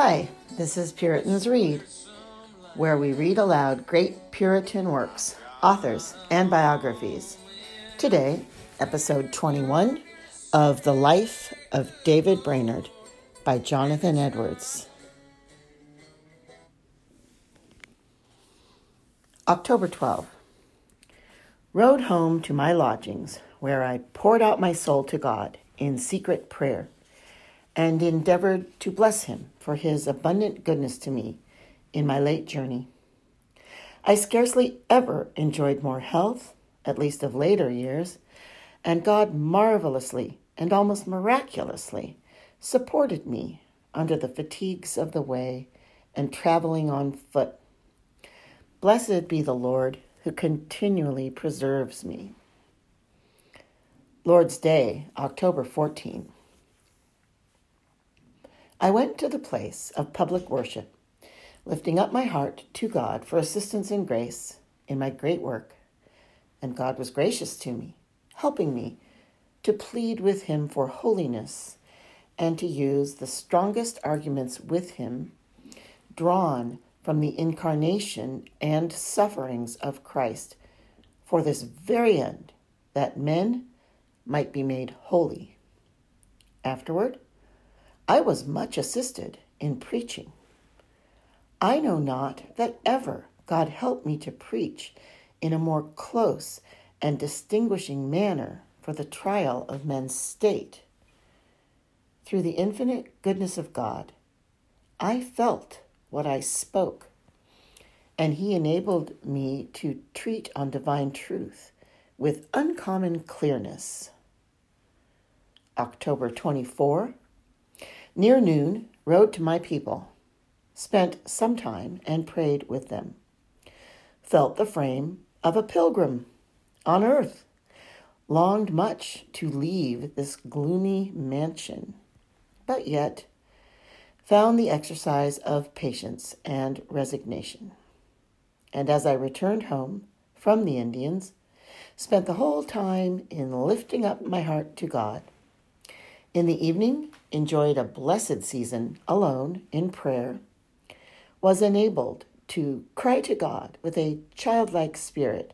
Hi, this is Puritans Read, where we read aloud great Puritan works, authors, and biographies. Today, episode 21 of The Life of David Brainerd by Jonathan Edwards. October 12. Rode home to my lodgings, where I poured out my soul to God in secret prayer and endeavored to bless him for his abundant goodness to me in my late journey. I scarcely ever enjoyed more health, at least of later years, and God marvelously and almost miraculously supported me under the fatigues of the way and traveling on foot. Blessed be the Lord who continually preserves me. Lord's Day, October 14. I went to the place of public worship, lifting up my heart to God for assistance and grace in my great work. And God was gracious to me, helping me to plead with Him for holiness and to use the strongest arguments with Him, drawn from the incarnation and sufferings of Christ, for this very end, that men might be made holy. Afterward, I was much assisted in preaching. I know not that ever God helped me to preach in a more close and distinguishing manner for the trial of men's state. Through the infinite goodness of God, I felt what I spoke, and He enabled me to treat on divine truth with uncommon clearness. October 24, Near noon, rode to my people, spent some time and prayed with them. Felt the frame of a pilgrim on earth, longed much to leave this gloomy mansion, but yet found the exercise of patience and resignation. And as I returned home from the Indians, spent the whole time in lifting up my heart to God in the evening, enjoyed a blessed season alone in prayer, was enabled to cry to God with a childlike spirit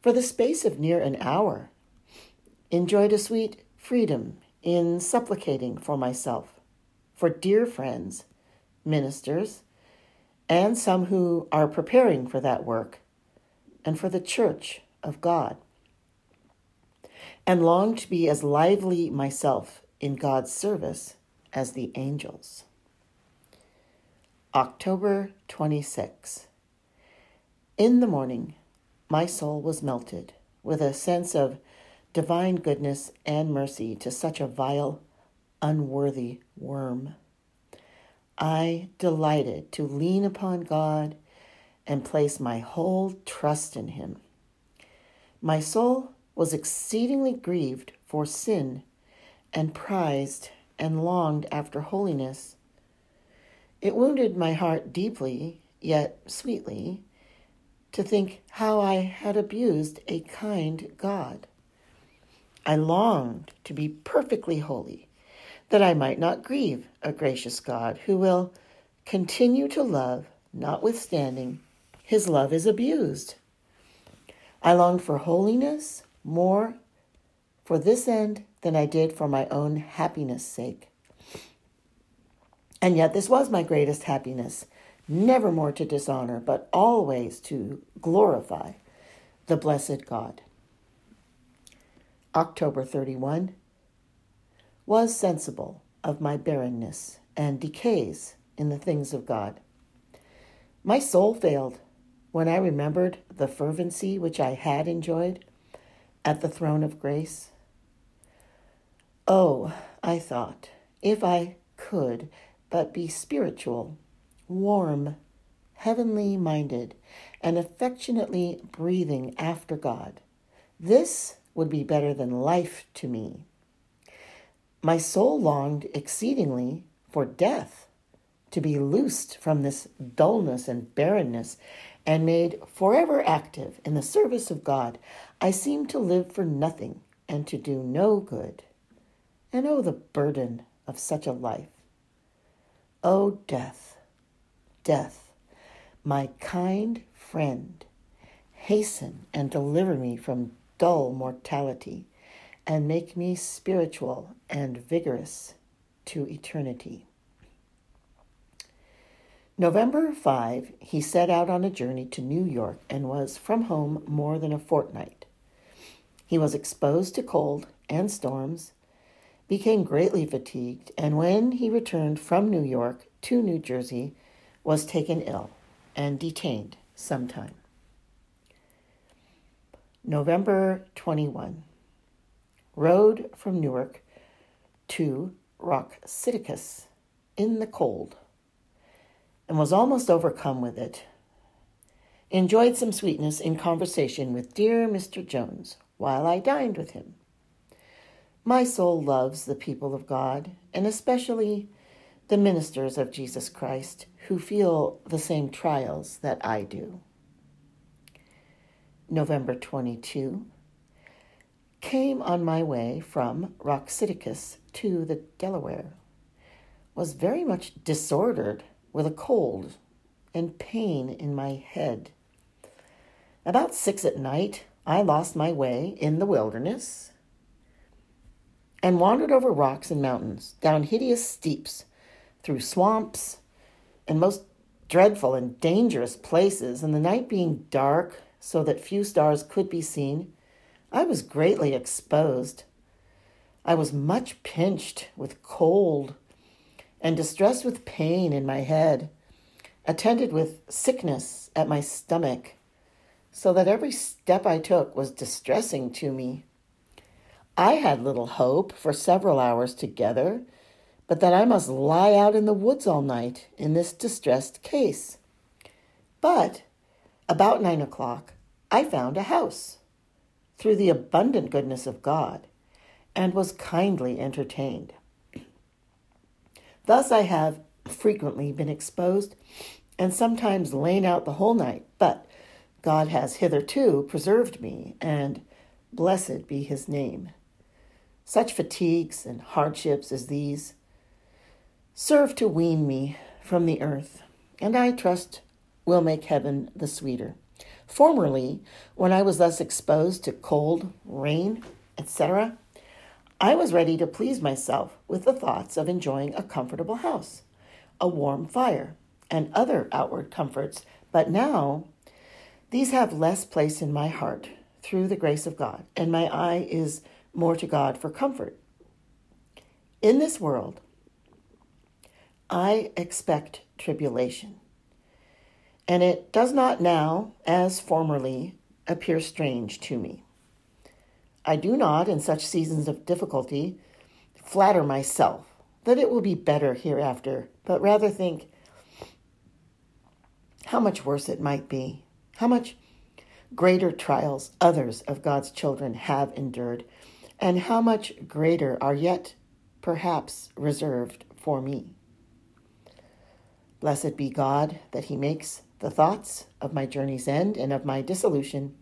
for the space of near an hour, enjoyed a sweet freedom in supplicating for myself, for dear friends, ministers, and some who are preparing for that work, and for the church of God, and longed to be as lively myself in God's service as the angels. October 26. In the morning, my soul was melted with a sense of divine goodness and mercy to such a vile, unworthy worm. I delighted to lean upon God and place my whole trust in Him. My soul was exceedingly grieved for sin and prized and longed after holiness. It wounded my heart deeply, yet sweetly, to think how I had abused a kind God. I longed to be perfectly holy, that I might not grieve a gracious God who will continue to love, notwithstanding his love is abused. I longed for holiness more for this end than I did for my own happiness' sake. And yet, this was my greatest happiness, never more to dishonor, but always to glorify the blessed God. October 31 was sensible of my barrenness and decays in the things of God. My soul failed when I remembered the fervency which I had enjoyed at the throne of grace Oh, I thought, if I could but be spiritual, warm, heavenly minded, and affectionately breathing after God, this would be better than life to me. My soul longed exceedingly for death, to be loosed from this dullness and barrenness and made forever active in the service of God. I seemed to live for nothing and to do no good. And oh, the burden of such a life. Oh, death, death, my kind friend, hasten and deliver me from dull mortality and make me spiritual and vigorous to eternity. November 5, he set out on a journey to New York and was from home more than a fortnight. He was exposed to cold and storms, became greatly fatigued, and when he returned from New York to New Jersey, was taken ill and detained some time. November 21. Rode from Newark to Rock Citticus in the cold and was almost overcome with it. Enjoyed some sweetness in conversation with dear Mr. Jones while I dined with him. My soul loves the people of God, and especially the ministers of Jesus Christ who feel the same trials that I do. November 22. Came on my way from Roxitticus to the Delaware. Was very much disordered with a cold and pain in my head. About six at night, I lost my way in the wilderness and wandered over rocks and mountains, down hideous steeps, through swamps, and most dreadful and dangerous places, and the night being dark so that few stars could be seen, I was greatly exposed. I was much pinched with cold and distressed with pain in my head, attended with sickness at my stomach, so that every step I took was distressing to me. I had little hope for several hours together, but that I must lie out in the woods all night in this distressed case. But about nine o'clock, I found a house through the abundant goodness of God and was kindly entertained. Thus I have frequently been exposed and sometimes lain out the whole night, but God has hitherto preserved me, and blessed be his name. Such fatigues and hardships as these serve to wean me from the earth, and I trust will make heaven the sweeter. Formerly, when I was thus exposed to cold, rain, etc., I was ready to please myself with the thoughts of enjoying a comfortable house, a warm fire, and other outward comforts, but now these have less place in my heart through the grace of God, and my eye is more to God for comfort. In this world, I expect tribulation, and it does not now, as formerly, appear strange to me. I do not, in such seasons of difficulty, flatter myself that it will be better hereafter, but rather think how much worse it might be, how much greater trials others of God's children have endured, and how much greater are yet perhaps reserved for me. Blessed be God that He makes the thoughts of my journey's end and of my dissolution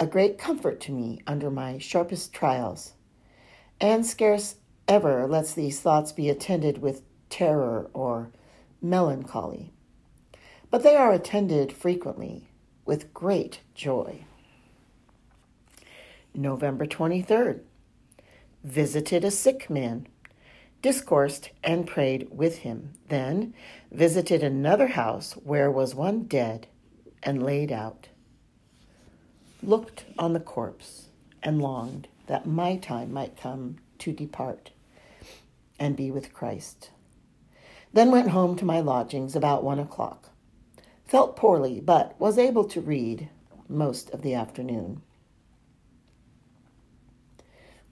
a great comfort to me under my sharpest trials, and scarce ever lets these thoughts be attended with terror or melancholy. But they are attended frequently with great joy. November 23rd. Visited a sick man, discoursed and prayed with him. Then visited another house where was one dead and laid out looked on the corpse and longed that my time might come to depart and be with Christ. Then went home to my lodgings about one o'clock. Felt poorly, but was able to read most of the afternoon.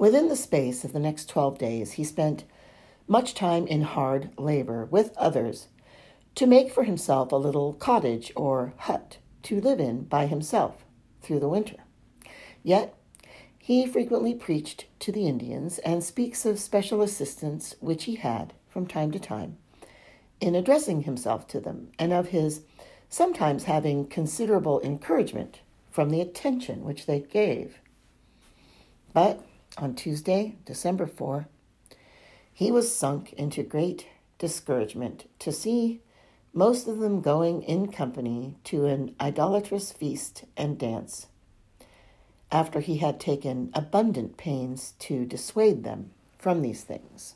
Within the space of the next twelve days, he spent much time in hard labor with others to make for himself a little cottage or hut to live in by himself through the winter. Yet, he frequently preached to the Indians and speaks of special assistance which he had from time to time in addressing himself to them, and of his sometimes having considerable encouragement from the attention which they gave. But on Tuesday, December 4, he was sunk into great discouragement to see most of them going in company to an idolatrous feast and dance, after he had taken abundant pains to dissuade them from these things.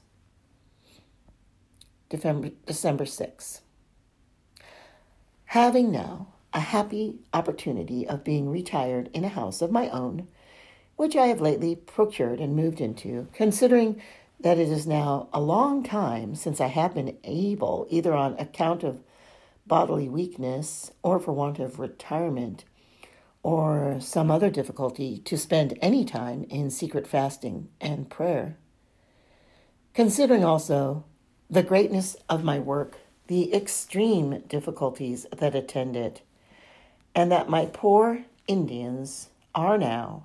December, December 6. Having now a happy opportunity of being retired in a house of my own, which I have lately procured and moved into, considering that it is now a long time since I have been able, either on account of bodily weakness or for want of retirement or some other difficulty, to spend any time in secret fasting and prayer. Considering also the greatness of my work, the extreme difficulties that attend it, and that my poor Indians are now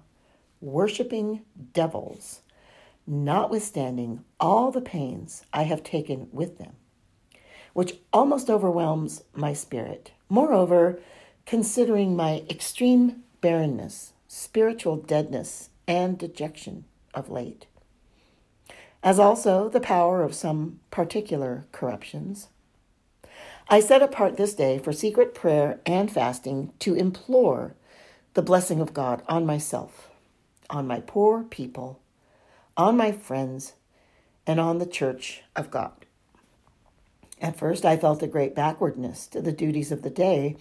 worshiping devils notwithstanding all the pains I have taken with them, which almost overwhelms my spirit. Moreover, considering my extreme barrenness, spiritual deadness, and dejection of late, as also the power of some particular corruptions, I set apart this day for secret prayer and fasting to implore the blessing of God on myself, on my poor people, on my friends, and on the church of God. At first, I felt a great backwardness to the duties of the day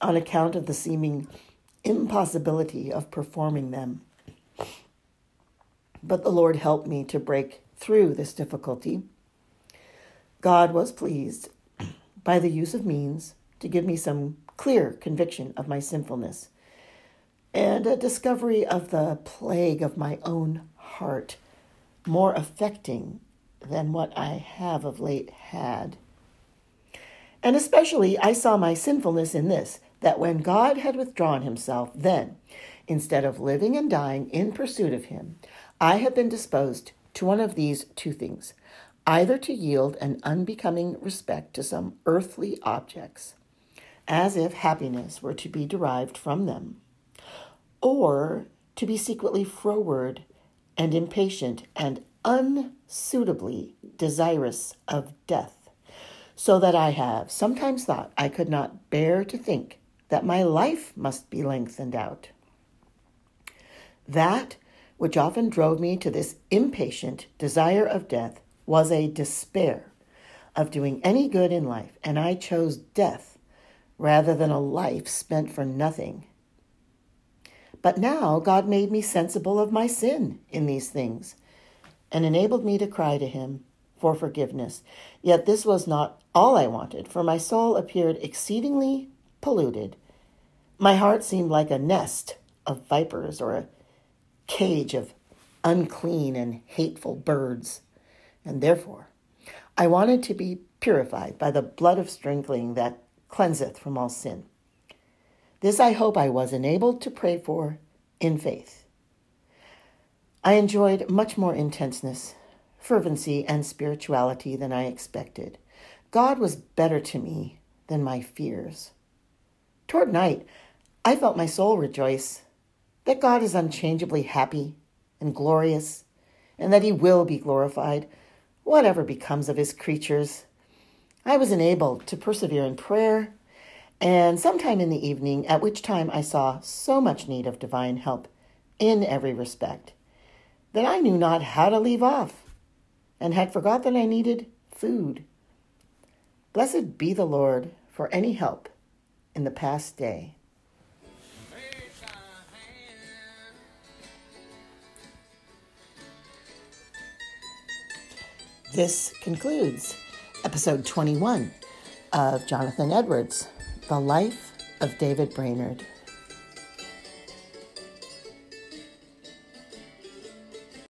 on account of the seeming impossibility of performing them. But the Lord helped me to break through this difficulty. God was pleased by the use of means to give me some clear conviction of my sinfulness and a discovery of the plague of my own heart more affecting than what I have of late had. And especially, I saw my sinfulness in this that when God had withdrawn himself, then, instead of living and dying in pursuit of him, I have been disposed to one of these two things either to yield an unbecoming respect to some earthly objects, as if happiness were to be derived from them, or to be secretly froward and impatient and unsuitably desirous of death, so that I have sometimes thought I could not bear to think that my life must be lengthened out. That which often drove me to this impatient desire of death was a despair of doing any good in life, and I chose death rather than a life spent for nothing but now God made me sensible of my sin in these things and enabled me to cry to Him for forgiveness. Yet this was not all I wanted, for my soul appeared exceedingly polluted. My heart seemed like a nest of vipers or a cage of unclean and hateful birds, and therefore I wanted to be purified by the blood of sprinkling that cleanseth from all sin. This I hope I was enabled to pray for in faith. I enjoyed much more intenseness, fervency, and spirituality than I expected. God was better to me than my fears. Toward night, I felt my soul rejoice that God is unchangeably happy and glorious, and that He will be glorified, whatever becomes of His creatures. I was enabled to persevere in prayer and sometime in the evening, at which time I saw so much need of divine help in every respect that I knew not how to leave off and had forgot that I needed food. Blessed be the Lord for any help in the past day. This concludes episode 21 of Jonathan Edwards. The Life of David Brainerd.